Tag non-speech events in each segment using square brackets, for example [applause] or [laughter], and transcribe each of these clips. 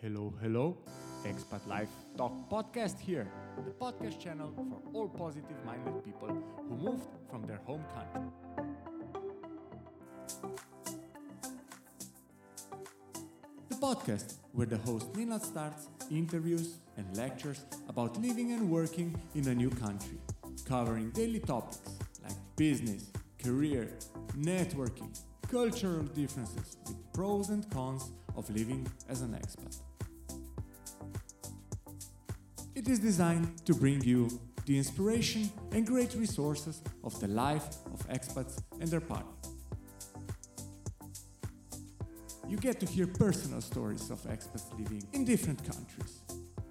Hello, hello. Expat Life Talk Podcast here, the podcast channel for all positive minded people who moved from their home country. The podcast where the host Nina starts interviews and lectures about living and working in a new country, covering daily topics like business, career, networking, cultural differences with pros and cons of living as an expat. It is designed to bring you the inspiration and great resources of the life of expats and their partners. You get to hear personal stories of expats living in different countries.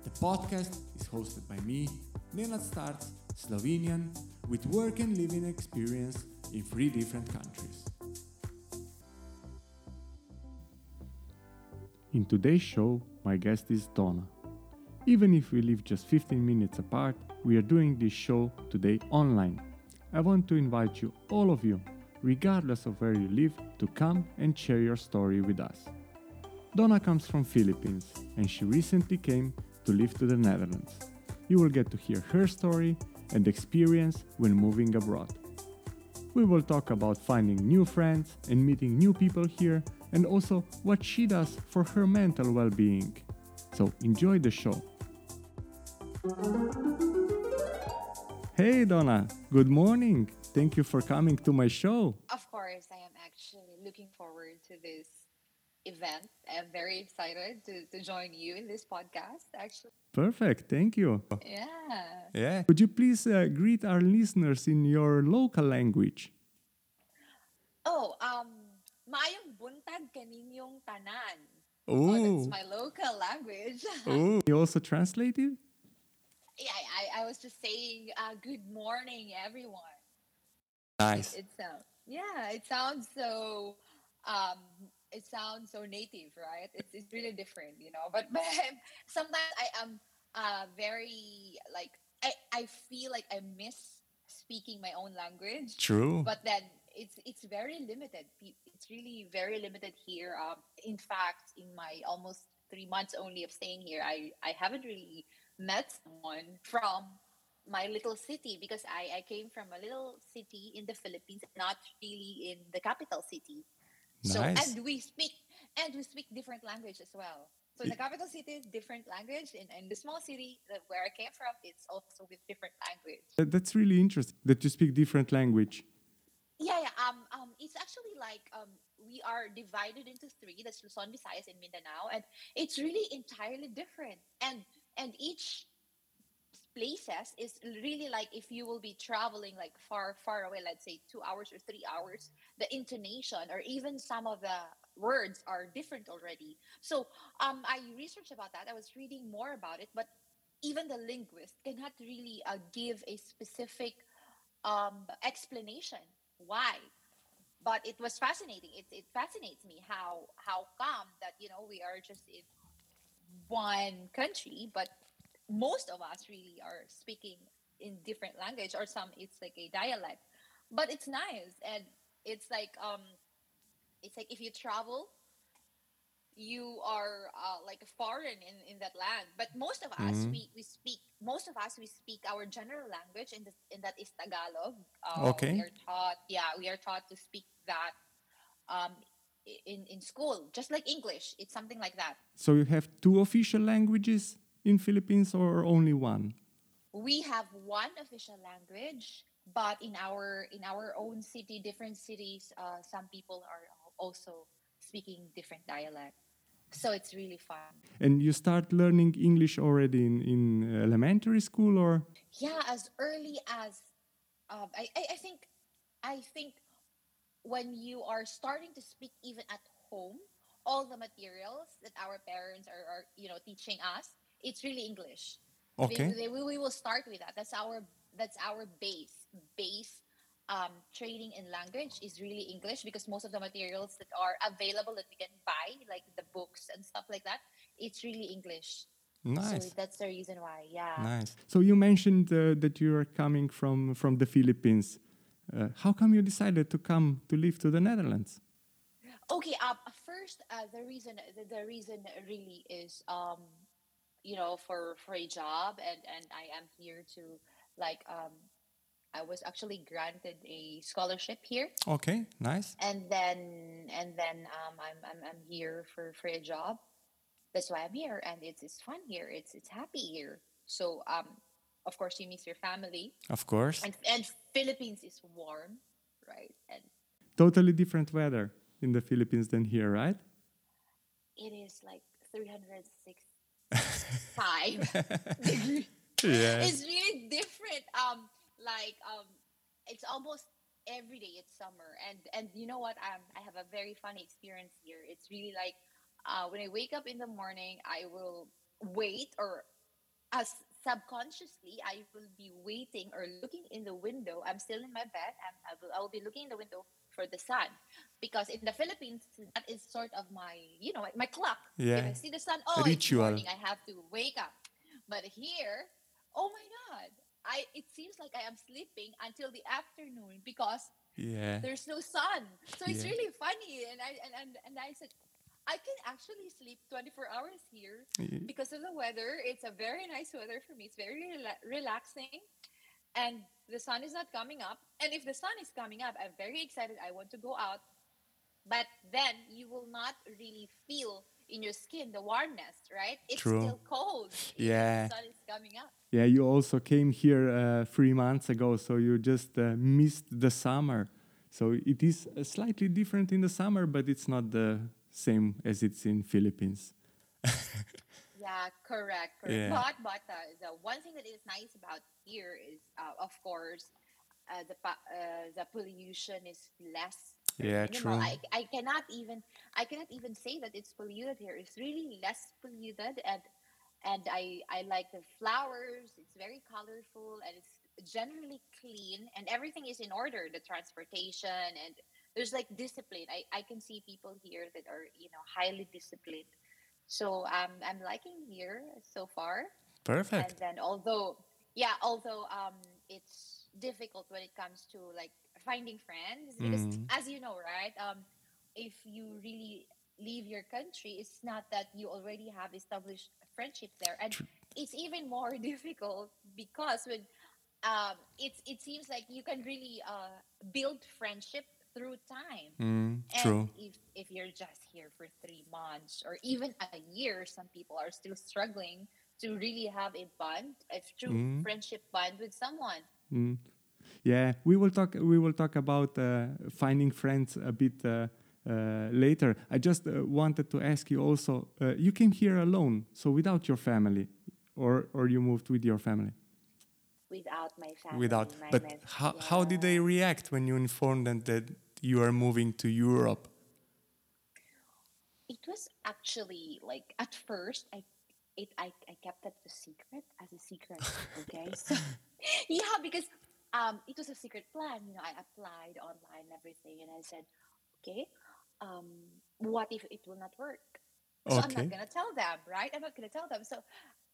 The podcast is hosted by me, Nenad Starts, Slovenian, with work and living experience in three different countries. In today's show, my guest is Donna. Even if we live just 15 minutes apart, we are doing this show today online. I want to invite you, all of you, regardless of where you live, to come and share your story with us. Donna comes from Philippines and she recently came to live to the Netherlands. You will get to hear her story and experience when moving abroad. We will talk about finding new friends and meeting new people here and also what she does for her mental well-being. So enjoy the show. Hey Donna, good morning. Thank you for coming to my show. Of course, I am actually looking forward to this event. I'm very excited to, to join you in this podcast, actually. Perfect, thank you. Yeah. Yeah. Could you please uh, greet our listeners in your local language? Oh, um, maayong buntag kaninyong tanan. Oh. that's my local language. [laughs] Oh, you also translated? Yeah, I, I was just saying uh, good morning, everyone. Nice. It sounds yeah, it sounds so um it sounds so native, right? It's it's really different, you know. But [laughs] but sometimes I am uh very like I I feel like I miss speaking my own language. True. But then it's it's very limited. It's really very limited here. Um, in fact, in my almost three months only of staying here, I I haven't really met someone from my little city because I, I came from a little city in the Philippines, not really in the capital city. So and we speak and we speak different language as well. So in the capital city is different language, and in the small city that where I came from, it's also with different language. That's really interesting that you speak different language. Yeah, yeah. Um, um, it's actually like um, we are divided into three: that's Luzon, Visayas, and Mindanao, and it's really entirely different. And and each places is really like if you will be traveling like far, far away, let's say two hours or three hours, the intonation or even some of the words are different already. So um, I researched about that. I was reading more about it, but even the linguist cannot really uh, give a specific um, explanation why but it was fascinating it, it fascinates me how how come that you know we are just in one country but most of us really are speaking in different language or some it's like a dialect but it's nice and it's like um it's like if you travel you are uh, like a foreign in, in that land but most of us Mhm. we, we speak most of us we speak our general language and, and that is tagalog uh, Okay. we are taught yeah we are taught to speak that um, in, in school just like english it's something like that So you have two official languages in Philippines or only one? we have one official language but in our in our own city different cities uh, some people are also speaking different dialect so it's really fun And you start learning English already in, in elementary school or? yeah as early as um, I, I, I think i think when you are starting to speak even at home all the materials that our parents are, are you know teaching us it's really english Okay. They- they- we, we will start with that that's our that's our base base um, training in language is really english because most of the materials that are available that we can buy like the books and stuff like that it's really english Nice. so that's the reason why yeah Nice. So you mentioned uh, that you are coming from, from the Philippines. Uh, how come you decided to come to live to the Netherlands? Okay. Um. First, uh, the reason the, the reason really is um, you know, for for a job, and and I am here to like um, I was actually granted a scholarship here, Okay, nice. and then and then um, I'm I'm I'm here for for a job. That's why I'm here, and it's it's fun here. It's it's happy here. So um, of course you miss your family, Of course. and and Philippines is warm, right? And Totally different weather in the Philippines than here, right? it is like 365 degrees. [laughs] Yeah. It's really different. Um, like um, it's almost every day it's summer, and and you know what? Um, I have a very funny experience here. It's really like uh, when I wake up in the morning, I will wait or as subconsciously I will be waiting or looking in the window. I'm still in my bed and I will I will be looking in the window for the sun because in the Philippines that is sort of my you know my, my clock. If I see the sun, oh it's morning. I have to wake up. But here, oh my god, I it seems like I am sleeping until the afternoon because Yeah. there's no sun. So it's Yeah. really funny. And I and, and, and I said, I can actually sleep 24 hours here because of the weather. It's a very nice weather for me. It's very rela- relaxing. And the sun is not coming up. And if the sun is coming up, I'm very excited. I want to go out. But then you will not really feel in your skin the warmness, right? It's True. still cold. Yeah. The sun is coming up. Yeah, you also came here uh, three months ago, so you just uh, missed the summer. So it is uh, slightly different in the summer, but it's not the same as it's in Philippines. [laughs] Yeah, correct. correct. Yeah. But but uh, the one thing that is nice about here is, uh, of course, uh, the uh, the pollution is less. Yeah, minimal. true. I, I cannot even I cannot even say that it's polluted here. It's really less polluted, and and I I like the flowers. It's very colorful and it's generally clean, and everything is in order. The transportation and there's like discipline. I, I can see people here that are you know highly disciplined. So um, I'm liking here so far. Perfect. And then although yeah, although um, it's difficult when it comes to like finding friends because Mm. as you know, right? Um, if you really leave your country, it's not that you already have established friendships there, and it's even more [laughs] difficult because when um, it's it seems like you can really uh, build friendship through time. Mm, And true. if if you're just here for three months or even a year, some people are still struggling to really have a bond, a true Mm. friendship bond with someone. Mm. Yeah, we will talk. We will talk about uh, finding friends a bit uh, uh, later. I just uh, wanted to ask you also. Uh, you came here alone, so without your family, or or you moved with your family. Without my family, Without. my, But how how did they react when you informed them that you are moving to Europe? It was actually like at first I it I, I kept it a secret as a secret. [laughs] Okay. so [laughs] yeah, because um it was a secret plan. You know, I applied online and everything and I said, Okay, um, what if it will not work? So I'm not gonna tell them, right? I'm not gonna tell them. So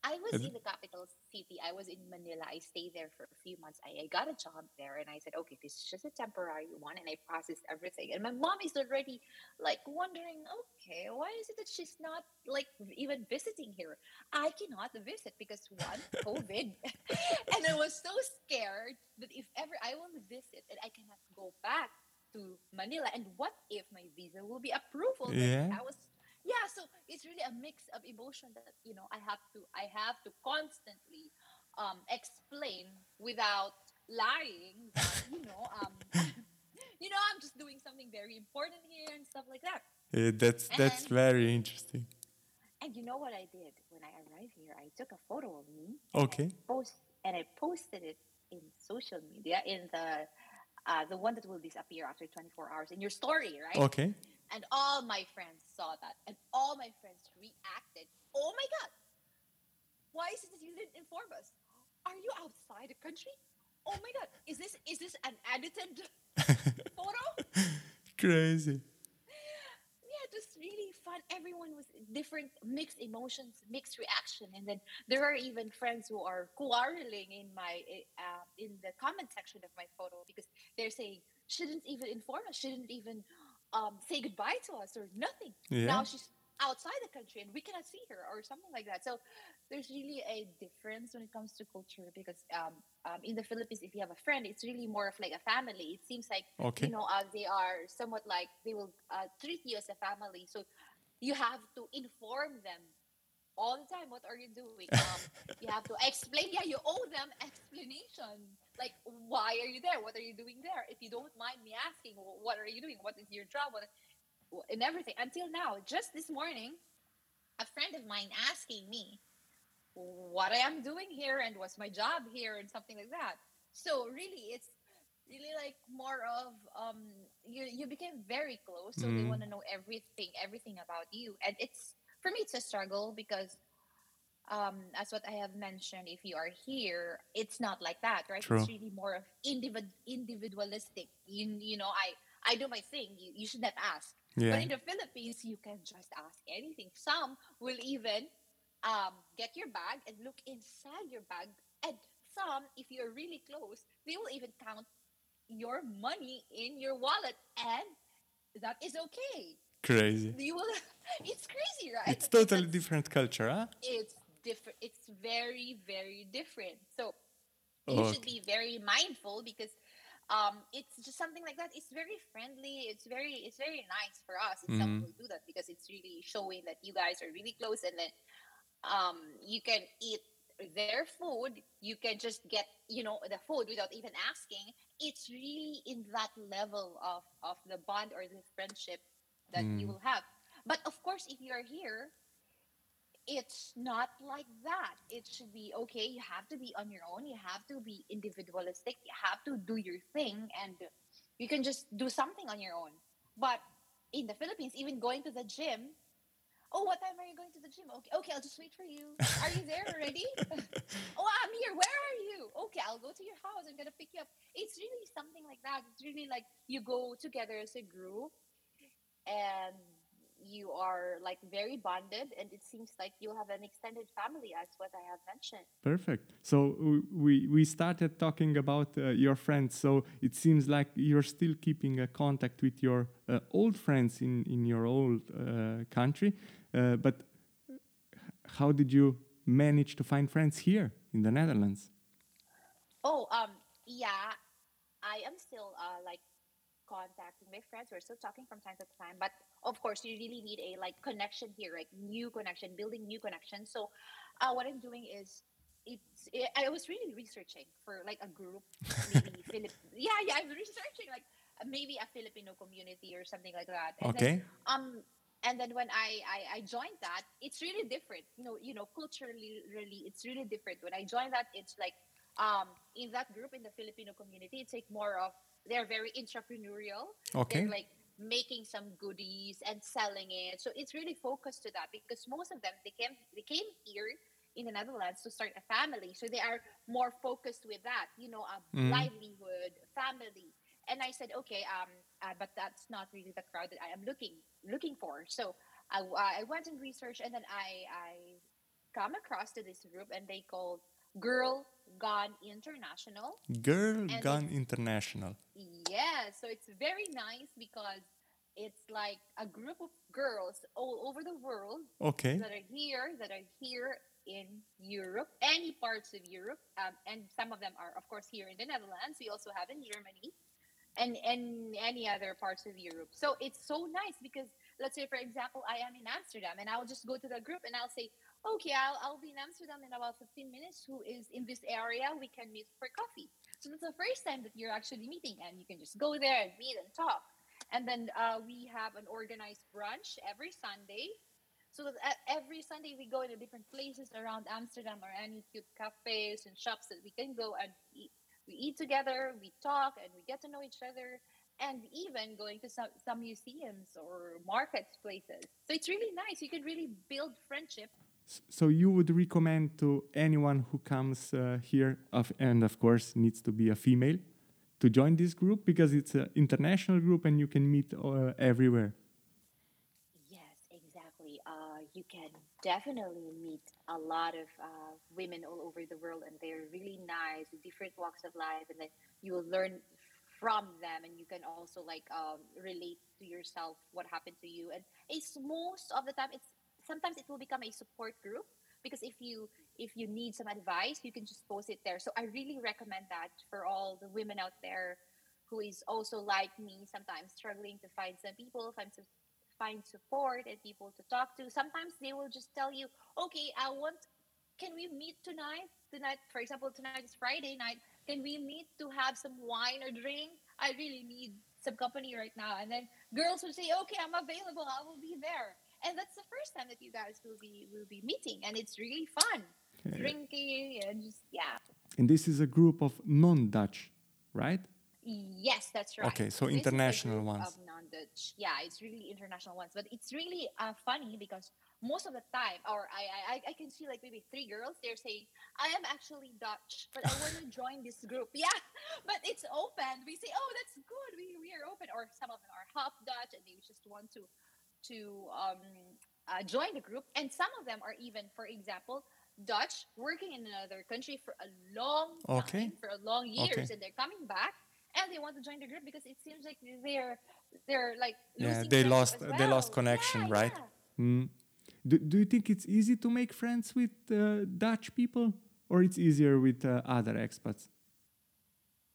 I was in the capital city. I was in Manila. I stayed there for a few months. I, I got a job there, and I said, "Okay, this is just a temporary one." And I processed everything. And my mom is already like wondering, "Okay, why is it that she's not like even visiting here? I cannot visit because one, [laughs] COVID, [laughs] and I was so scared that if ever I will visit and I cannot go back to Manila, and what if my visa will be approved? Yeah. I was yeah so it's really a mix of emotion that you know i have to i have to constantly um explain without lying that you know um [laughs] you know i'm just doing something very important here and stuff like that Uh, that's that's very interesting. and you know what i did when i arrived here i took a photo of me Okay. post and i posted it in social media in the uh, the one that will disappear after 24 hours in your story right Okay. And all my friends saw that. And all my friends reacted. Oh my God. Why is it that you didn't inform us? Are you outside the country? Oh my God. Is this is this an edited [laughs] photo? Crazy. Yeah, it was really fun. Everyone was different, mixed emotions, mixed reaction, and then there are even friends who are quarreling in my uh, in the comment section of my photo because they're saying shouldn't even inform us, shouldn't even um, say goodbye to us or nothing. Yeah. Now she's outside the country and we cannot see her or something like that. So there's really a difference when it comes to culture because um, um, in the Philippines, if you have a friend, it's really more of like a family. It seems like Okay. you know uh, they are somewhat like they will uh, treat you as a family. So you have to inform them all the time. What are you doing? Um, you have to explain. Yeah, you owe them [laughs] explanation. Like, why are you there? What are you doing there? If you don't mind me asking, wh- what are you doing? What is your job? What, and everything. Until now, just this morning, a friend of mine asking me what I am doing here and what's my job here and something like that. So really, it's really like more of um you you became very close, so they Mm. want to know everything everything about you, and it's for me it's a struggle because um as what I have mentioned, if you are here, it's not like that, right? True. It's really more of individ- individualistic. You you know, I I do my thing. You you should not ask. But in the Philippines, you can just ask anything. Some will even um, get your bag and look inside your bag. And some, if you're really close, they will even count your money in your wallet. And that is okay. Crazy. You will. [laughs] It's crazy, right? It's totally different culture, huh? It's different. It's very, very different. So you should be very mindful because um, it's just something like that. It's very friendly. It's very, it's very nice for us. Mhm. will do that because it's really showing that you guys are really close, and then um, you can eat their food. You can just get, you know, the food without even asking. It's really in that level of of the bond or the friendship that you Mm. will have. But of course, if you are here, it's not like that. It should be okay. You have to be on your own. You have to be individualistic. You have to do your thing, and you can just do something on your own. But in the Philippines, even going to the gym, oh, what time are you going to the gym? Okay, okay, I'll just wait for you. Are you there already? [laughs] oh, I'm here. Where are you? Okay, I'll go to your house. I'm gonna pick you up. It's really something like that. It's really like you go together as a group, and you are like very bonded, and it seems like you'll have an extended family, as what I have mentioned. Perfect. So we we started talking about uh, your friends. So it seems like you're still keeping a contact with your uh, old friends in in your old uh, country. Uh, but how did you manage to find friends here in the Netherlands? Oh, um, yeah, I am still uh, like contacting my friends. We're still talking from time to time, but of course, you really need a like connection here, like new connection, building new connections. So, uh, what I'm doing is. It's, it, I was really researching for like a group, maybe [laughs] Philip. Yeah, yeah, I'm researching like maybe a Filipino community or something like that. And then Okay. um and then when I, I i joined that it's really different you know you know culturally really it's really different when i joined that it's like um in that group in the filipino community it's like more of they're very entrepreneurial Okay. they're like making some goodies and selling it so it's really focused to that because most of them they came they came here in the netherlands to start a family so they are more focused with that you know a Mhm. livelihood family and I said, okay, um, uh, but that's not really the crowd that I am looking looking for. So I, I went and researched, and then I I come across to this group, and they called Girl Gone International. Girl And Gone International. Yeah, so it's very nice because it's like a group of girls all over the world Okay. that are here that are here in Europe, any parts of Europe, um, and some of them are, of course, here in the Netherlands. We also have in Germany, and and any other parts of Europe. So it's so nice because let's say, for example, I am in Amsterdam, and I'll just go to the group and I'll say, okay, I'll, I'll be in Amsterdam in about 15 minutes. Who is in this area? We can meet for coffee. So that's the first time that you're actually meeting, and you can just go there and meet and talk. And then uh, we have an organized brunch every Sunday. So that e- every Sunday we go to different places around Amsterdam or any cute cafes and shops that we can go and eat. We eat together, we talk, and we get to know each other, and even going to some, some museums or markets places. So it's really nice. You can really build friendship. So you would recommend to anyone who comes uh, here, of, and of course needs to be a female, to join this group because it's an international group and you can meet uh, everywhere. Yes, exactly. Uh, you can definitely meet a lot of uh, women all over the world, and they're really nice, different walks of life, and then you will learn from them and you can also like um, relate to yourself what happened to you and it's most of the time it's sometimes it will become a support group because if you if you need some advice you can just post it there. So i really recommend that for all the women out there who is also like me sometimes struggling to find some people find some find support and people to talk to. Sometimes they will just tell you okay i want can we meet tonight? Tonight for example tonight is friday night. Can we meet to have some wine or drink? I really need some company right now. And then girls would say okay i'm available. I will be there and that's the first time that you guys will be will be meeting and it's really fun Yeah. drinking and just yeah. And this is a group of non-Dutch, right? yes that's right. Okay, so This is a international group ones. of non-dutch. Yeah it's really international ones but it's really uh, funny because most of the time or I, I I can see like maybe three girls they're saying i am actually dutch but i want to [laughs] join this group. Yeah [laughs] but it's open. We say oh that's good. We, we are open. Or some of them are half dutch and they just want to to um, uh, join the group and some of them are even for example dutch working in another country for a long Okay. time for a long years Okay. and they're coming back and they want to join the group because it seems like they're they're like Yeah, they lost- as they lost connection, Yeah, right? yeah. Mm. Do, do you think it's easy to make friends with uh, Dutch people, or it's easier with uh, other expats?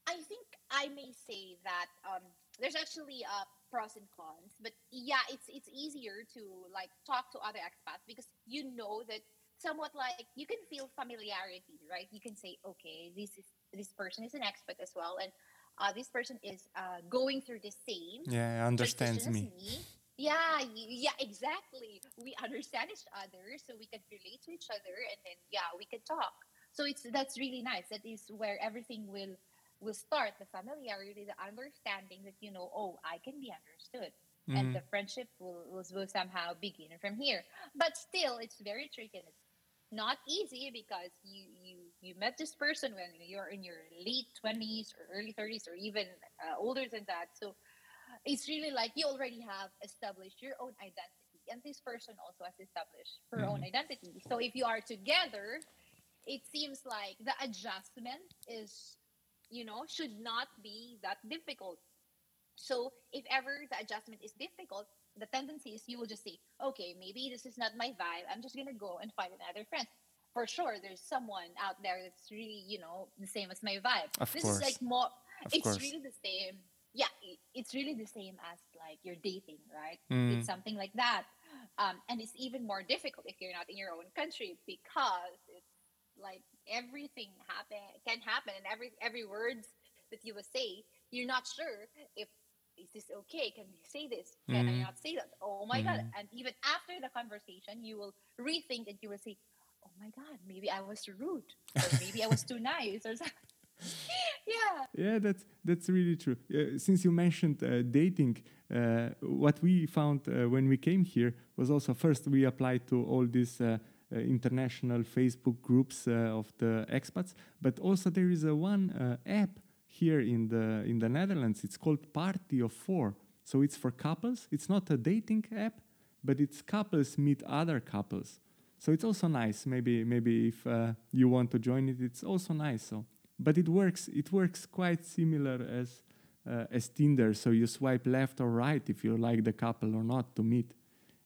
I think I may say that um, there's actually uh, pros and cons, but yeah, it's it's easier to like talk to other expats because you know that somewhat like you can feel familiarity, right? You can say, okay, this is this person is an expat as well, and uh, this person is uh, going through the same Yeah, understands me. me. Yeah, yeah, exactly. We understand each other, so we can relate to each other, and then yeah, we can talk. So it's that's really nice. That is where everything will will start. The familiarity, the understanding that you know, oh, I can be understood, and Mhm. the friendship will, will will somehow begin from here. But still, it's very tricky. And it's not easy because you you you met this person when you're in your late twenties or early thirties or even uh, older than that. So it's really like you already have established your own identity and this person also has established her own identity so if you are together it seems like the adjustment is you know should not be that difficult. So if ever the adjustment is difficult the tendency is you will just say okay maybe this is not my vibe. I'm just gonna go and find another friend. For sure there's someone out there that's really you know the same as my vibe. Of this course. is like more Of it's course. really the same. Yeah it's really the same as like you're dating right? Mm. it's something like that. Um, and it's even more difficult if you're not in your own country because it's like everything happen can happen and every every words that you will say you're not sure if is this okay can we say this can i Mhm. not say that oh my god Mhm. and even after the conversation you will rethink and you will say oh my god maybe i was rude or maybe i was too nice or something [laughs] yeah Yeah, that's that's really true. Uh, since you mentioned uh, dating, uh, what we found uh, when we came here was also first we applied to all these uh, international Facebook groups uh, of the expats, but also there is a one uh, app here in the in the Netherlands. It's called Party of Four. So it's for couples. It's not a dating app, but it's couples meet other couples. So it's also nice. Maybe maybe if uh, you want to join it, it's also nice. So, but it works. It works quite similar as uh, as Tinder. So you swipe left or right if you like the couple or not to meet.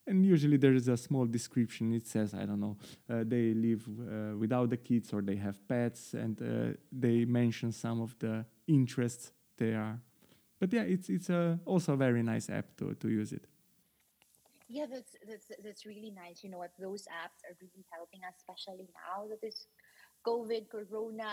And usually there is a small description. It says I don't know uh, they live uh, without the kids or they have pets, and uh, they mention some of the interests they are. But yeah, it's it's uh, also a very nice app to to use it. Yeah, that's that's that's really nice. You know what? Those apps are really helping us, especially now that this COVID Corona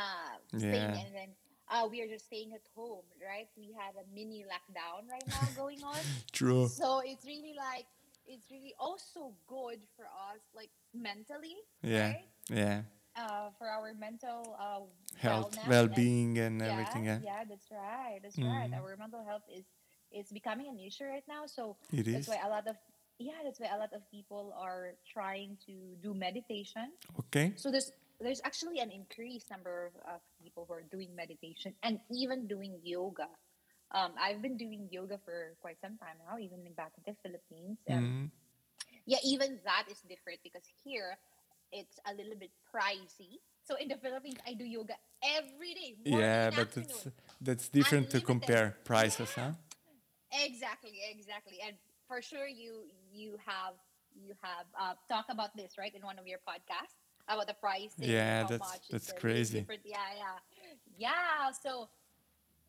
thing, Yeah. and then uh, we are just staying at home, right? We had a mini lockdown right now going on, [laughs] True. so it's really like it's really also good for us, like mentally, Yeah. right? Yeah. Uh, for our mental uh, Health, well-being, and everything. yeah, Yeah. yeah, that's right. That's right. Mhm. Our mental health is is becoming an issue right now. So It that's is. why a lot of yeah, that's why a lot of people are trying to do meditation. Okay. So there's there's actually an increased number of, of people who are doing meditation and even doing yoga. Um, I've been doing yoga for quite some time now, even back in the Philippines. And Mhm. yeah, even that is different because here it's a little bit pricey. So in the Philippines, I do yoga every day. Yeah, but afternoon. it's that's different to compare [laughs] prices, huh? Exactly, exactly. And for sure you you have you have uh, talked about this right in one of your podcasts about the pricing. Yeah, how that's- that's crazy. different- Yeah, yeah, yeah. So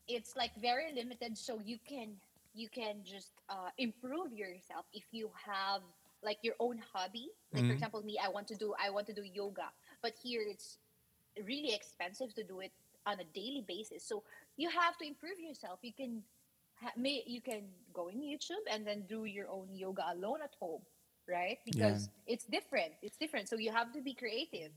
it's like very limited. So you can you can just uh, improve yourself if you have like your own hobby. Like Mhm. for example, me, I want to do I want to do yoga, but here it's really expensive to do it on a daily basis. So you have to improve yourself. You can ha- may you can go in YouTube and then do your own yoga alone at home, right? Because it's different. It's different. So you have to be creative.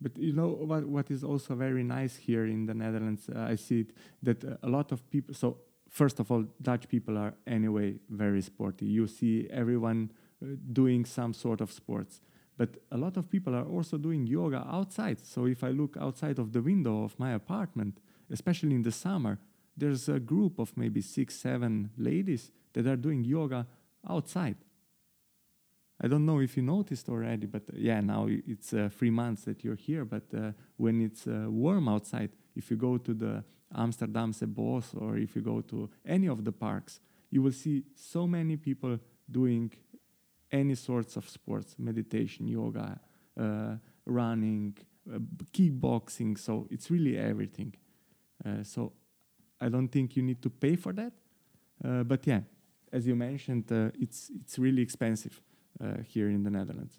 But you know what? What is also very nice here in the Netherlands, uh, I see it that uh, a lot of people. So first of all, Dutch people are anyway very sporty. You see everyone uh, doing some sort of sports, but a lot of people are also doing yoga outside. So if I look outside of the window of my apartment, especially in the summer, there's a group of maybe six, seven ladies that are doing yoga outside. I don't know if you noticed already, but uh, yeah, now it's uh, three months that you're here. But uh, when it's uh, warm outside, if you go to the Amsterdamse Bos or if you go to any of the parks, you will see so many people doing any sorts of sports, meditation, yoga, uh, running, uh, kickboxing. So it's really everything. So I don't think you need to pay for that. But yeah, as you mentioned, it's it's really expensive here in the Netherlands.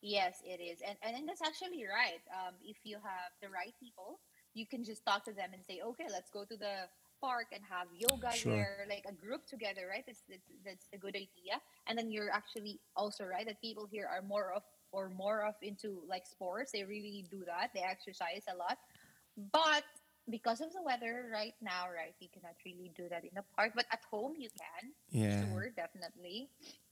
Yes, it is, and and, and that's actually right. Um, if you have the right people, you can just talk to them and say, okay, let's go to the park and have yoga Sure. there, like a group together, right? That's, that's that's a good idea. And then you're actually also right that people here are more of or more of into like sports. They really do that. They exercise a lot, but because of the weather right now, right, you cannot really do that in the park. But at home, you can. Yeah. Sure, definitely.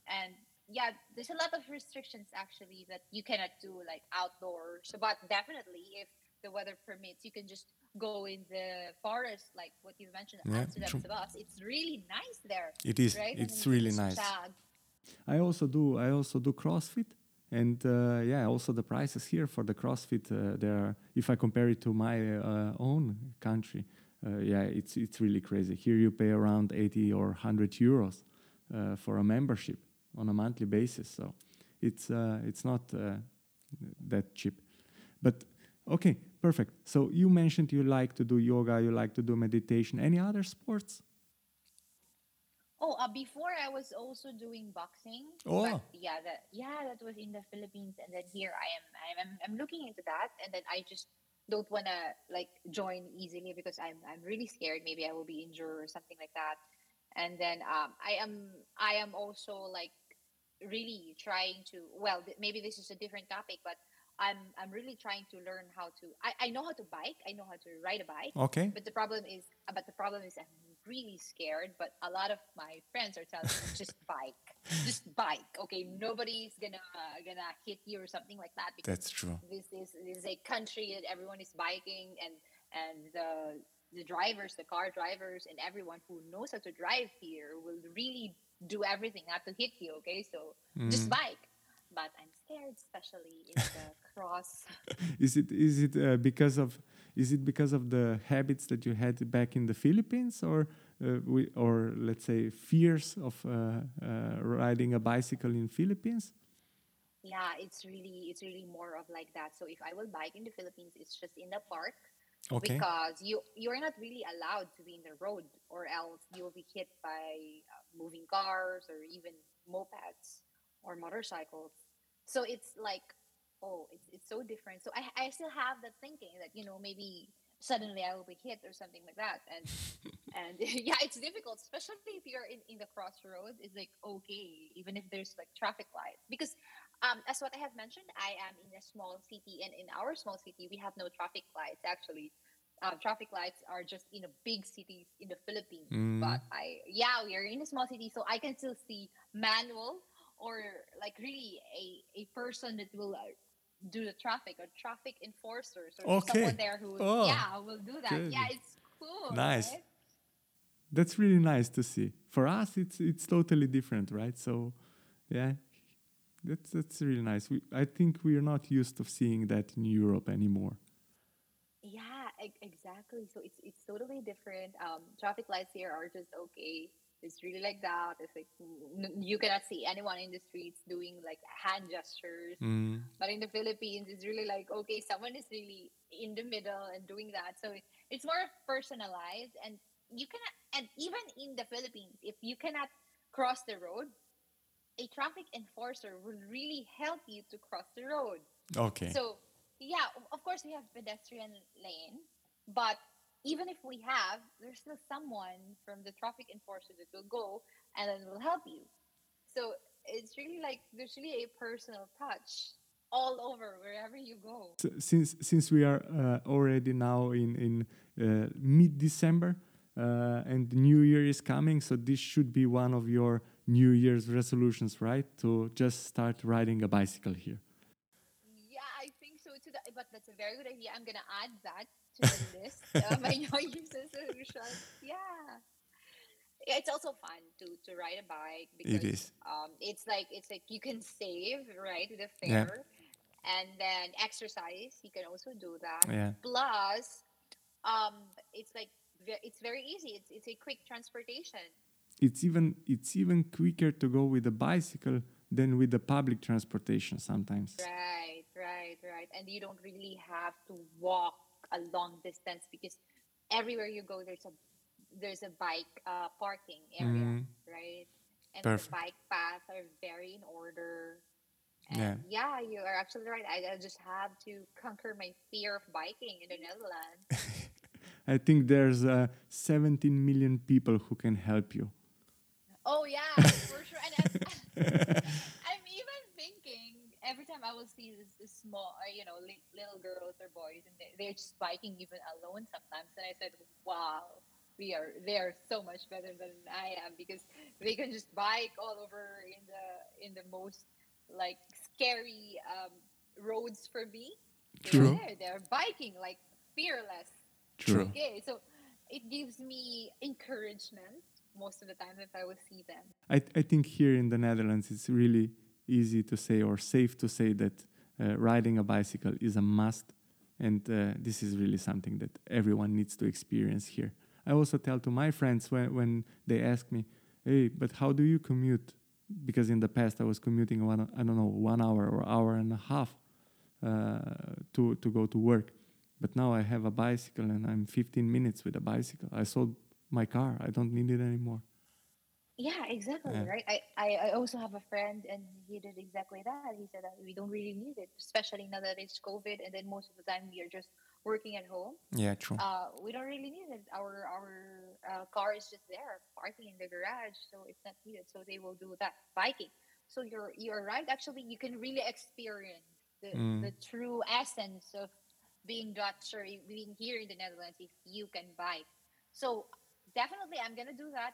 And yeah, there's a lot of restrictions actually that you cannot do like outdoors. But definitely, if the weather permits, you can just go in the forest, like what you mentioned, Yeah, Amsterdam true. Sebas. It's really nice there, It is. right? It's then you really nice. jog. I also do. I also do CrossFit, and uh, yeah, also the prices here for the CrossFit. Uh, there, if I compare it to my uh, own country, uh, yeah, it's it's really crazy. Here you pay around eighty or hundred euros uh, for a membership on a monthly basis. So it's uh, it's not uh, that cheap. But okay, perfect. So you mentioned you like to do yoga, you like to do meditation. Any other sports? Oh, uh, before I was also doing boxing. Oh. Yeah, that yeah, that was in the Philippines, and then here I am. I'm I'm, I'm looking into that, and then I just don't wanna like join easily because I'm I'm really scared. Maybe I will be injured or something like that. And then um, I am I am also like really trying to. Well, th- maybe this is a different topic, but I'm I'm really trying to learn how to. I, I know how to bike. I know how to ride a bike. Okay. But the problem is, uh, but the problem is, I'm really scared. But a lot of my friends are telling me, just [laughs] bike, just bike. Okay, nobody's gonna gonna hit you or something like that because That's true. this is this is a country that everyone is biking and and the the drivers, the car drivers, and everyone who knows how to drive here will really do everything not to hit you. Okay, so just Mm. bike. But I'm scared, especially in the [laughs] cross. Is it is it uh, because of is it because of the habits that you had back in the Philippines, or uh, we, or let's say fears of uh, uh, riding a bicycle in Philippines? Yeah, it's really it's really more of like that. So if I will bike in the Philippines, it's just in the park Okay. because you you're not really allowed to be in the road, or else you will be hit by uh, moving cars or even mopeds or motorcycles. So it's like, oh, it's it's so different. So I I still have that thinking that you know maybe suddenly I will be hit or something like that, and [laughs] and [laughs] yeah, it's difficult, especially if you're in in the crossroads. It's like okay, even if there's like traffic lights, because um, as what I have mentioned, I am in a small city, and in our small city, we have no traffic lights. Actually, um, traffic lights are just in a big cities in the Philippines. Mm. But I, yeah, we are in a small city, so I can still see manual or like really a a person that will. Do the traffic or traffic enforcers or Okay. someone there who Oh, yeah will do that good. yeah it's cool Nice. right? That's really nice to see. For us, it's it's totally different, right? So, yeah, that's that's really nice. We, I think we are not used to seeing that in Europe anymore. e- exactly. So it's it's totally different. Um, traffic lights here are just okay. It's really like that. It's like n- you cannot see anyone in the streets doing like hand gestures. Mm. But in the Philippines, it's really like okay, someone is really in the middle and doing that. So it, it's more personalized, and you cannot. And even in the Philippines, if you cannot cross the road, a traffic enforcer will really help you to cross the road. Okay. So yeah, of course we have pedestrian lane, but even if we have, there's still someone from the traffic enforcer that will go and then will help you. So it's really like there's really a personal touch all over wherever you go. S- since since we are uh, already now in in uh, mid December uh, and New Year is coming, so this should be one of your New Year's resolutions, right? To just start riding a bicycle here. Yeah, I think so too. But that's a very good idea. I'm gonna add that to the list. My New Year's resolution. Yeah. Yeah, It's also fun to to ride a bike because is. um it's like it's like you can save right with the Yeah. fare and then exercise you can also do that Yeah. plus um it's like it's very easy it's it's a quick transportation It's even it's even quicker to go with a bicycle than with the public transportation sometimes. Right, right, right. And you don't really have to walk a long distance because everywhere you go there's a there's a bike uh, parking area, Mhm. right? And Perfect. the bike paths are very in order. Yeah. And yeah. you are absolutely right. I, I just have to conquer my fear of biking in the Netherlands. [laughs] I think there's uh, 17 million people who can help you. Oh yeah, for sure. And [laughs] I'm, I'm even thinking every time I will see this, this small, uh, you know, li- little girls or boys, and they, they're just biking even alone sometimes. And I said, wow, we are they are so much better than I am because they can just bike all over in the in the most like scary um, roads for me. They're True. there. They're biking like fearless. True. Okay, so it gives me encouragement most of the time if I will see them. I, I think here in the Netherlands it's really easy to say or safe to say that uh, riding a bicycle is a must, and uh, this is really something that everyone needs to experience here. I also tell to my friends when, when they ask me, "Hey, but how do you commute?" Because in the past I was commuting one I don't know one hour or hour and a half uh, to to go to work, but now I have a bicycle and I'm 15 minutes with a bicycle. I sold my car. I don't need it anymore. Yeah, exactly. Yeah. Right. I, I, I also have a friend and he did exactly that. He said that we don't really need it, especially now that it's COVID and then most of the time we are just working at home. Yeah, true. Uh, we don't really need it. Our our uh, car is just there, parking in the garage, so it's not needed. So they will do that biking. So you're you're right. Actually, you can really experience the, Mm. the true essence of being Dutch or being here in the Netherlands if you can bike. So definitely, I'm gonna do that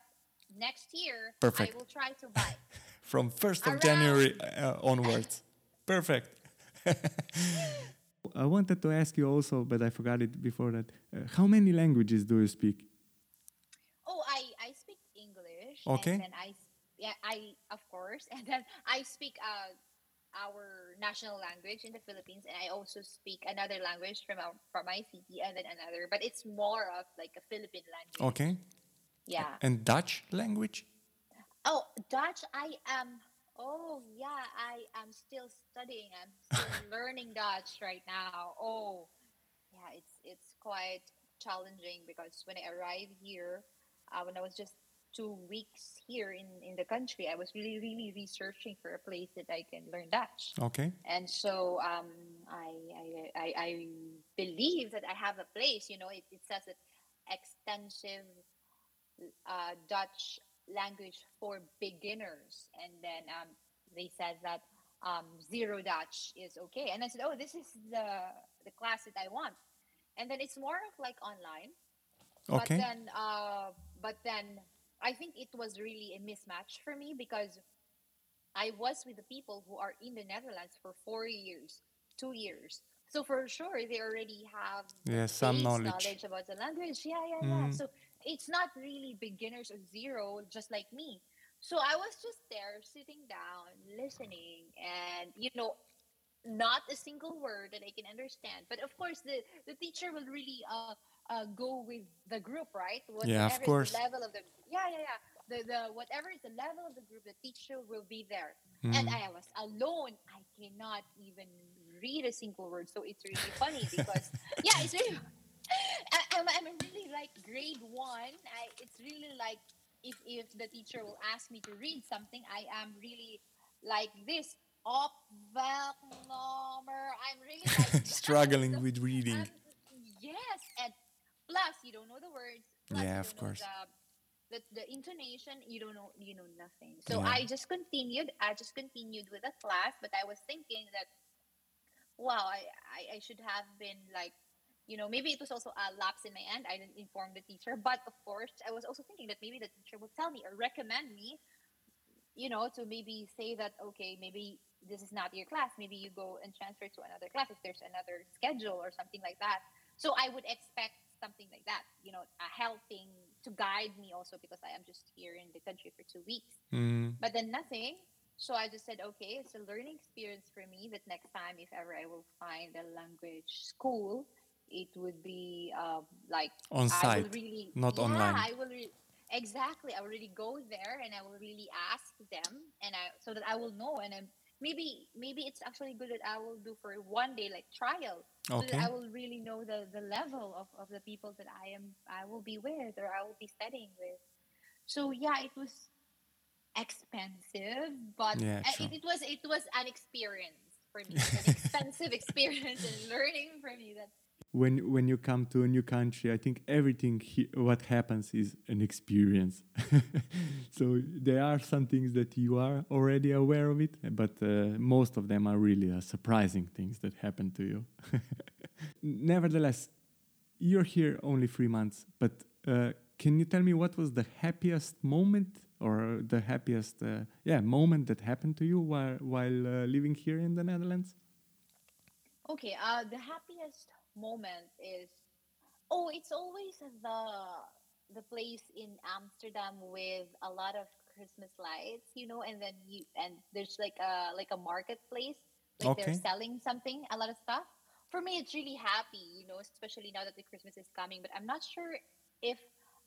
next year. Perfect. I will try to bike. [laughs] From 1st of Around. January uh, onwards. [laughs] Perfect. [laughs] I wanted to ask you also, but I forgot it before that. Uh, how many languages do you speak? Oh, I I speak English. Okay. And then I s- yeah I of course, and then I speak uh our national language in the Philippines, and I also speak another language from our from my city, and then another. But it's more of like a Philippine language. Okay. Yeah. And Dutch language? Oh, Dutch. I am. Oh yeah, I am still studying. I'm still [laughs] learning Dutch right now. Oh, yeah, it's it's quite challenging because when I arrived here, uh, when I was just two weeks here in in the country, I was really really researching for a place that I can learn Dutch. Okay. And so um, I, I, I, I believe that I have a place, you know, it, it says that extensive uh, Dutch language for beginners. And then um, they said that um, zero Dutch is okay. And I said, oh, this is the, the class that I want. And then it's more of like online. But Okay. then, uh, but then I think it was really a mismatch for me because I was with the people who are in the Netherlands for four years, two years. So for sure, they already have Yeah, some base knowledge. about the language. Yeah, yeah, yeah. Mm. So it's not really beginners or zero, just like me. So I was just there, sitting down, listening, and you know, not a single word that I can understand. But of course, the the teacher will really uh, uh go with the group, right? Whatever Yeah, of course. Level of the yeah yeah yeah the the whatever is the level of the group, the teacher will be there. And Mm. I was alone. I cannot even read a single word. So it's really funny because yeah, it's really. I, I'm, I'm really like grade one. I it's really like if if the teacher will ask me to read something, I am really like this. Op number. I'm really like. [laughs] Struggling with [laughs] reading. um, yes, and plus you don't know the words. Yeah, of course. The, the, the intonation, you don't know, you know nothing. So Yeah. I just continued. I just continued with the class, but I was thinking that, wow, I, I, I should have been like, you know, maybe it was also a lapse in my end. I didn't inform the teacher, but of course, I was also thinking that maybe the teacher would tell me or recommend me, you know, to maybe say that okay, maybe this is not your class. Maybe you go and transfer to another class if there's another schedule or something like that. So I would expect something like that, you know, a helping to guide me also because I am just here in the country for two weeks. Mm. But then nothing. So I just said, okay, it's a learning experience for me that next time, if ever I will find a language school, it would be um, like On I will site, really not yeah, online. I will re- exactly. I will really go there and I will really ask them, and I so that I will know. And I'm, maybe maybe it's actually good that I will do for one day like trial, so that I will really know the the level of, of the people that I am I will be with or I will be studying with. So yeah, it was expensive, but Yeah, uh, it, it was it was an experience for me, an expensive [laughs] experience and learning for me that when when you come to a new country i think everything he, what happens is an experience. [laughs] So there are some things that you are already aware of it but uh, most of them are really uh, surprising things that happen to you. [laughs] Nevertheless you're here only three months but uh, can you tell me what was the happiest moment or the happiest uh, yeah moment that happened to you while while uh, living here in the netherlands? Okay, uh, the happiest moment is oh, it's always the the place in Amsterdam with a lot of Christmas lights, you know, and then you and there's like a like a marketplace, like Okay. they're selling something, a lot of stuff. For me, it's really happy, you know, especially now that the Christmas is coming. But I'm not sure if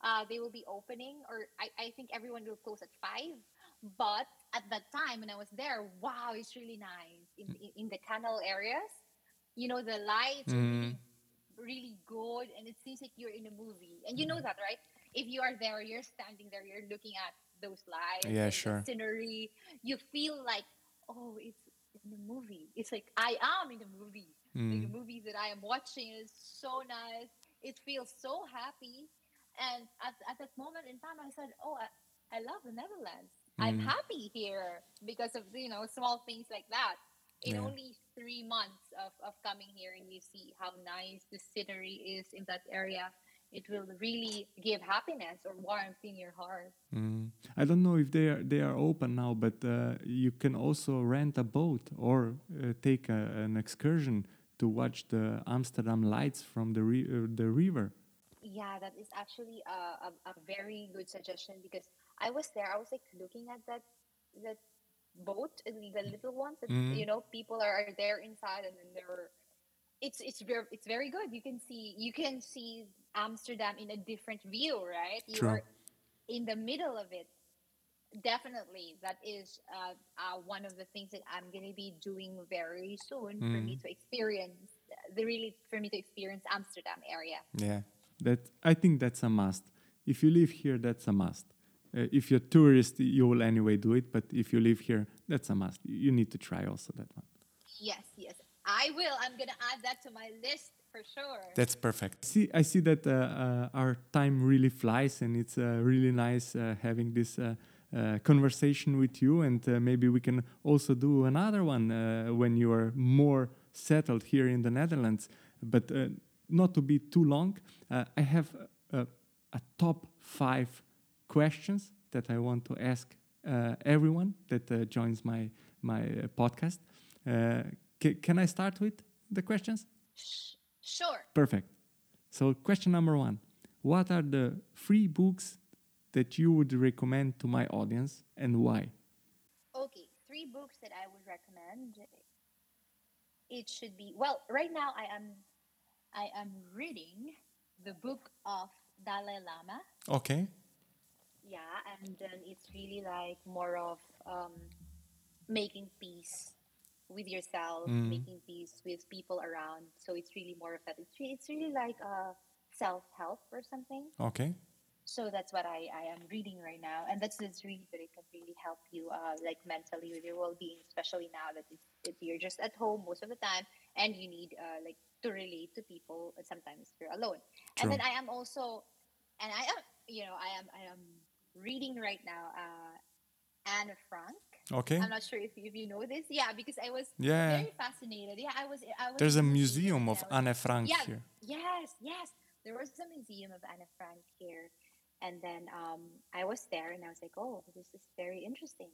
uh, they will be opening, or I, I think everyone will close at five. But at that time when I was there, wow, it's really nice in in, in the canal areas you know the lights are Mm. really really good and it seems like you're in a movie. And you know that right? If you are there you're standing there you're looking at those lights Yeah, sure. the scenery. You feel like oh it's in a movie. It's like i am in a movie. Like Mm. the movie that i am watching is so nice. It feels so happy. And at, at that moment in time i said oh i, I love the netherlands. I'm Mm. happy here because of you know small things like that in Yeah. only three months of, of coming here and you see how nice the scenery is in that area it will really give happiness or warmth in your heart Mm. I don't know if they are they are open now, but uh, you can also rent a boat or uh, take a, an excursion to watch the Amsterdam lights from the ri- uh, the river. yeah that is actually a, a, a very good suggestion because i was there i was like looking at that that boat the little ones that Mhm. you know people are, are there inside and then there were it's it's very it's very good you can see you can see amsterdam in a different view right you True. are in the middle of it definitely that is uh, uh, one of the things that i'm going to be doing very soon for me Mm. to experience the really for me to experience amsterdam area Yeah. That I think that's a must. If you live here, that's a must. Uh, if you're a tourist, you will anyway do it. But if you live here, that's a must. You need to try also that one. Yes, yes. I will. I'm going to add that to my list for sure. That's perfect. See, I see that uh, uh, our time really flies, and it's uh, really nice uh, having this uh, uh, conversation with you. And uh, maybe we can also do another one uh, when you are more settled here in the Netherlands. But uh, not to be too long, uh, I have uh, a top five questions that I want to ask uh, everyone that uh, joins my my uh, podcast. Uh, ca- can I start with the questions? Sh- sure. Perfect. So, question number one What are the three books that you would recommend to my audience and why? Okay, three books that I would recommend. it should be well. Right now, I am I am reading the book of Dalai Lama. Okay. Yeah, and then it's really like more of um, making peace with yourself, Mm. making peace with people around. So it's really more of that. It's re- it's really like a self help or something. Okay. So that's what I, I am reading right now, and that's that's really good. It can really help you, uh, like mentally with your well being, especially now that it's, it, you're just at home most of the time, and you need uh, like to relate to people. Sometimes you're alone. True. And then I am also, and I am, you know, I am I am reading right now uh, Anne Frank. Okay. I'm not sure if, if you know this. Yeah, because I was Yeah. very fascinated. Yeah, I was. I was There's a museum of Anne Frank yeah, here. Yes, yes. There was a museum of Anne Frank here. And then um, I was there and I was like, oh, this is very interesting.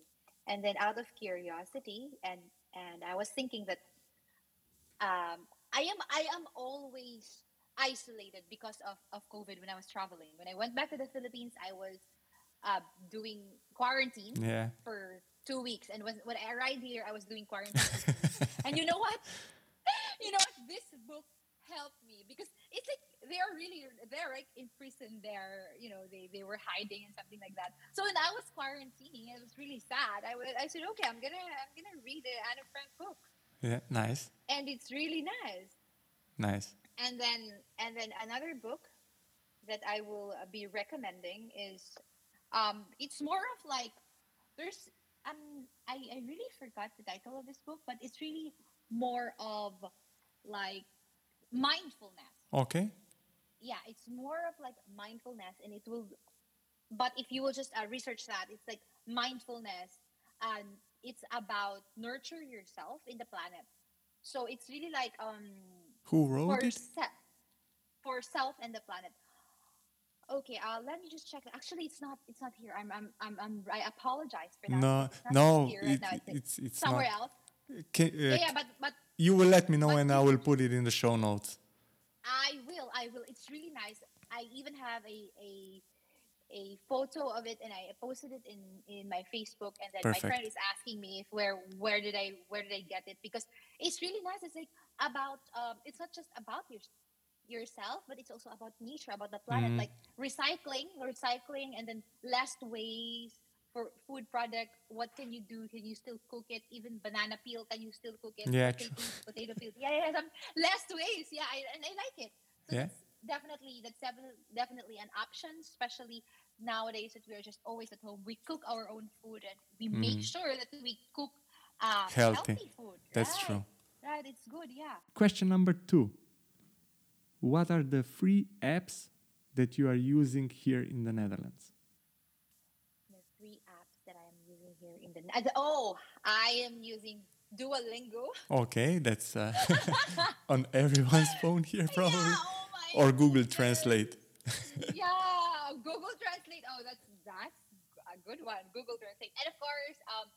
And then out of curiosity and and I was thinking that um, I am I am always isolated because of, of COVID when I was traveling. When I went back to the Philippines, I was uh, doing quarantine Yeah. for two weeks. And when, when I arrived here, I was doing quarantine. [laughs] and you know what? you know what? This book helped me because it's like they're really they're like in prison there. You know, they, they were hiding and something like that. So when I was quarantining, it was really sad. I, I said, okay, I'm gonna I'm gonna read the Anna Frank book, Yeah. Nice. and it's really nice. Nice. And then and then another book that I will be recommending is um it's more of like there's um I, I really forgot the title of this book, but it's really more of like mindfulness. Okay. Yeah, it's more of like mindfulness and it will but if you will just uh, research that, it's like mindfulness and it's about nurture yourself in the planet. So it's really like um Who for wrote it? se- for self and the planet. Okay, uh, let me just check. Actually, it's not. It's not here. I'm. I'm. I'm. I'm I apologize for that. No, no, here it. It's, it's it's somewhere not. else. Can, uh, Yeah, yeah, but but You will let me know and I will put it in the show notes. I will. I will. It's really nice. I even have a a a photo of it, and I posted it in in my Facebook. And then Perfect. my friend is asking me if where where did I where did I get it because it's really nice. It's like about um. It's not just about your yourself, but it's also about nature, about the planet, Mhm. like recycling, recycling, and then less waste for food product. What can you do? Can you still cook it? Even banana peel, can you still cook it? Yeah, potato, potato peel. Yeah, yeah, some less waste. Yeah, I, and I like it. So Yeah. definitely that's definitely definitely an option, especially nowadays that we're just always at home. We cook our own food and we make Mm. sure that we cook uh, Healthy. healthy food. That's right? true. Right, it's good. Yeah. Question number two. What are the free apps that you are using here in the Netherlands? the three apps that I am using here in the uh, oh I am using Duolingo. Okay, that's uh, [laughs] [laughs] on everyone's phone here probably. Yeah, oh my Or Google goodness. Translate. [laughs] yeah, Google Translate. Oh, that's that's a good one. Google Translate, and of course, um,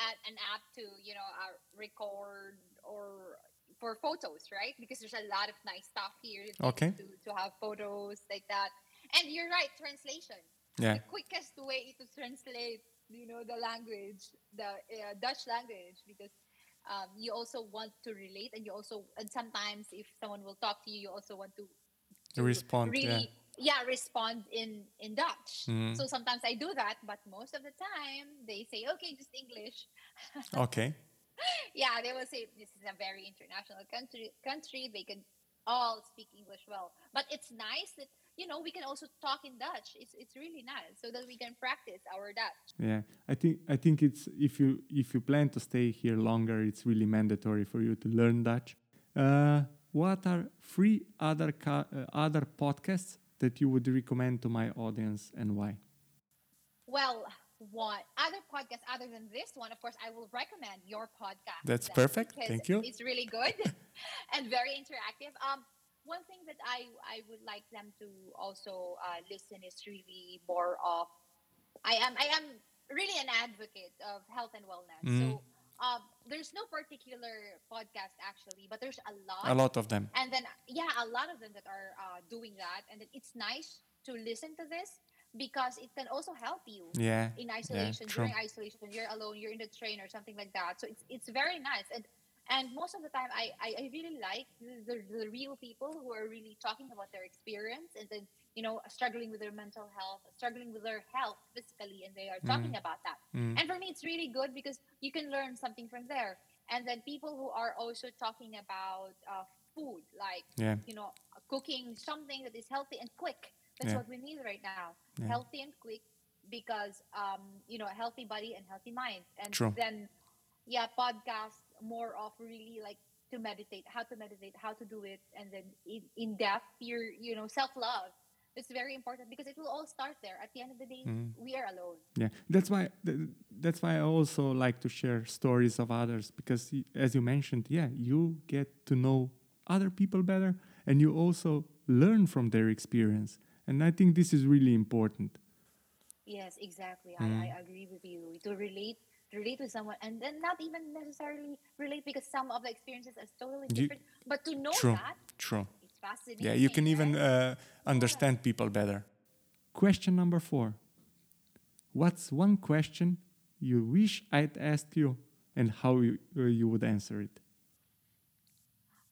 an, an app to you know uh, record or for photos, right? Because there's a lot of nice stuff here. to- Okay. To, to have photos like that, and you're right. Translation. Yeah. the quickest way to translate you know the language the uh, dutch language because um, you also want to relate and you also and sometimes if someone will talk to you you also want to, to Respond, really yeah. respond in in dutch Mhm. so sometimes i do that but most of the time they say okay just english [laughs] Okay. [laughs] yeah they will say this is a very international country country they can all speak english well but it's nice that you know we can also talk in dutch it's, it's really nice so that we can practice our dutch Yeah, I think I think it's if you if you plan to stay here longer, it's really mandatory for you to learn Dutch. Uh, what are three other ca- uh, other podcasts that you would recommend to my audience and why? well what other podcasts other than this one of course i will recommend your podcast That's perfect. Thank you. it's really good [laughs] and very interactive um one thing that i i would like them to also uh, listen is really more of i am i am really an advocate of health and wellness Mm. so um there's no particular podcast actually but there's a lot A lot of them. and then yeah a lot of them that are uh, doing that and then it's nice to listen to this because it can also help you Yeah. in isolation true. during isolation you're alone you're in the train or something like that so it's it's very nice and and most of the time I, I, I really like the, the, the real people who are really talking about their experience and then you know struggling with their mental health struggling with their health physically and they are talking about that Mm. and for me it's really good because you can learn something from there and then people who are also talking about uh, food like Yeah. you know cooking something that is healthy and quick that's Yeah. what we need right now Yeah. healthy and quick because um you know a healthy body and healthy mind and True. then yeah podcast more of really like to meditate how to meditate how to do it and then in, in depth your you know self-love it's very important because it will all start there at the end of the day Mm. we are alone Yeah, that's why th- that's why I also like to share stories of others because, as you mentioned, yeah, you get to know other people better, and you also learn from their experience, and I think this is really important. Yes, exactly. Mm. I, I agree with you. To relate relate with someone and then not even necessarily relate because some of the experiences are totally You- different. But to know True, that true. it's fascinating. Yeah, you can even uh, understand people better. Question number four: What's one question you wish I'd asked you, and how you, uh, you would answer it?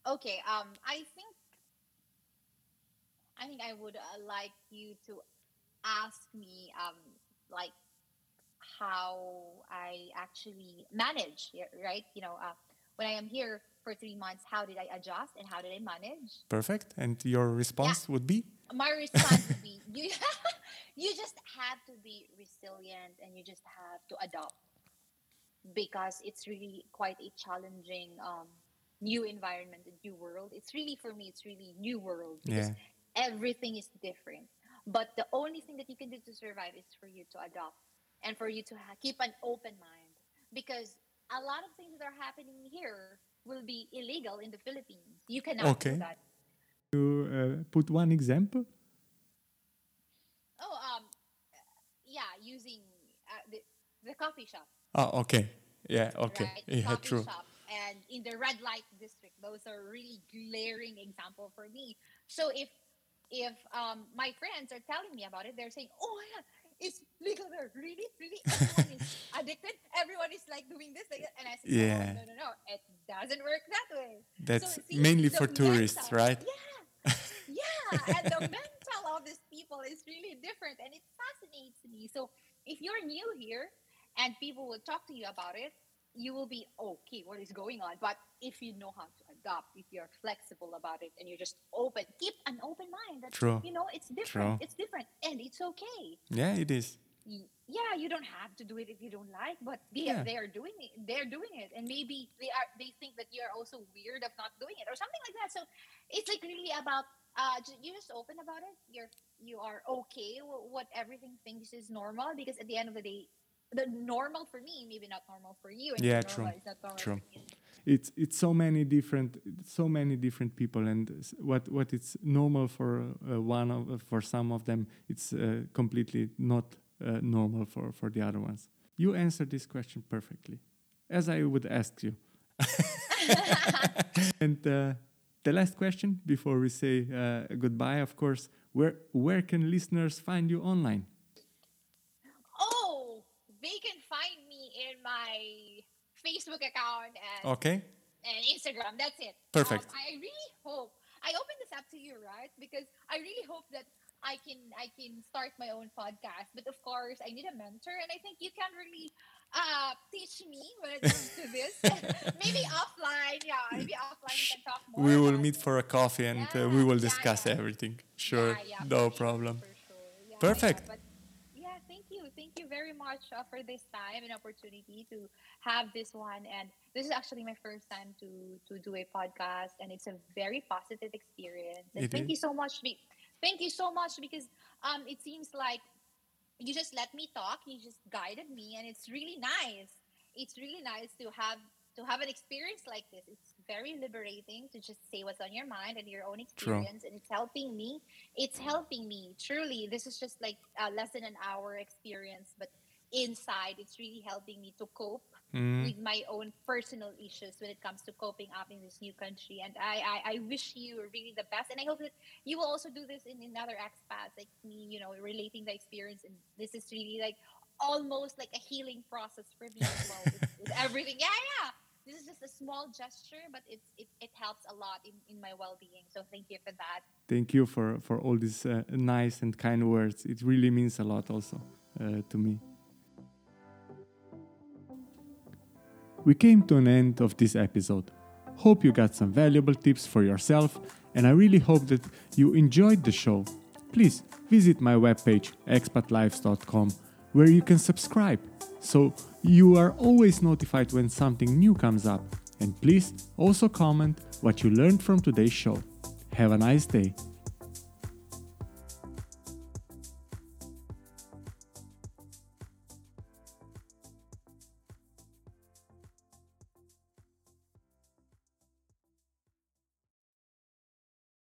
Okay, um I think I think I would uh, like you to ask me um like how I actually manage, right? You know, uh, when I am here for 3 months, how did I adjust and how did I manage? Perfect. And your response would be? my response would be [laughs] you [laughs] you just have to be resilient and you just have to adopt because it's really quite a challenging um, new environment a new world it's really for me it's really new world because Yeah. Everything is different but the only thing that you can do to survive is for you to adopt and for you to ha- keep an open mind because a lot of things that are happening here will be illegal in the philippines you cannot Okay. do that You uh, put one example. Oh, um, yeah, using uh, the, the coffee shop, Oh, okay. Yeah, okay. right? Yeah, coffee true. shop, and in the red light district, those are really glaring example for me. So if if um my friends are telling me about it, they're saying, "Oh yeah, it's legal there. Really, really, [laughs] everyone is addicted. Everyone is like doing this, like and I say, Yeah. "No, no, no, no, it doesn't work that way." That's see, mainly for tourists, mental- right? Yeah, yeah, and the [laughs] mental of these people is really different, and it fascinates me. So if you're new here, and people will talk to you about it, you will be okay. What is going on? But if you know how to adapt, if you're flexible about it, and you're just open, keep an open mind. That True. you know it's different. True. It's different, and it's okay Yeah, it is. yeah, you don't have to do it if you don't like, but they, Yeah. they are doing it. They're doing it, and maybe they are. They think that you are also weird of not doing it, or something like that. So it's like really about uh, ju- you just open about it. You're you are okay with what everything thinks is normal because at the end of the day, the normal for me maybe not normal for you. And Yeah, true. normal is not normal True. It's it's so many different so many different people, and what what it's normal for uh, one of for some of them, it's uh, completely not uh, normal for for the other ones. You answered this question perfectly, as I would ask you. [laughs] and uh, the last question before we say uh, goodbye, of course, where where can listeners find you online? Oh, they can find me in my Facebook account and Okay. and Instagram. That's it. Perfect. Um, I really hope I open this up to you, right? Because I really hope that I can I can start my own podcast. But of course, I need a mentor, and I think you can really uh, teach me when it comes to this. [laughs] maybe offline, yeah. Maybe offline we can talk more. We will meet it. for a coffee and uh, we will discuss yeah. everything. Sure, Yeah, yeah, no problem. sure. Yeah, Perfect. Yeah, but yeah, thank you, thank you very much uh, for this time and opportunity to have this one. And this is actually my first time to to do a podcast, and it's a very positive experience. And It thank is. you so much. Be- thank you so much because um, it seems like you just let me talk. You just guided me, and it's really nice. It's really nice to have to have an experience like this. It's very liberating to just say what's on your mind and your own True. experience, and it's helping me. It's helping me truly. This is just like uh, less than an hour experience, but inside, it's really helping me to cope Mm, with my own personal issues when it comes to coping up in this new country. And I, I, I wish you really the best. And I hope that you will also do this in, in other expats like me, you know, relating the experience. And this is really like almost like a healing process for me as well. with, [laughs] with everything. Yeah, yeah. this is just a small gesture, but it's it, it helps a lot in, in my well being. So thank you for that. Thank you for for all these uh, nice and kind words. It really means a lot also uh, to me. We came to an end of this episode. Hope you got some valuable tips for yourself, and I really hope that you enjoyed the show. Please visit my webpage expatlives.com where you can subscribe so you are always notified when something new comes up. And please also comment what you learned from today's show. Have a nice day.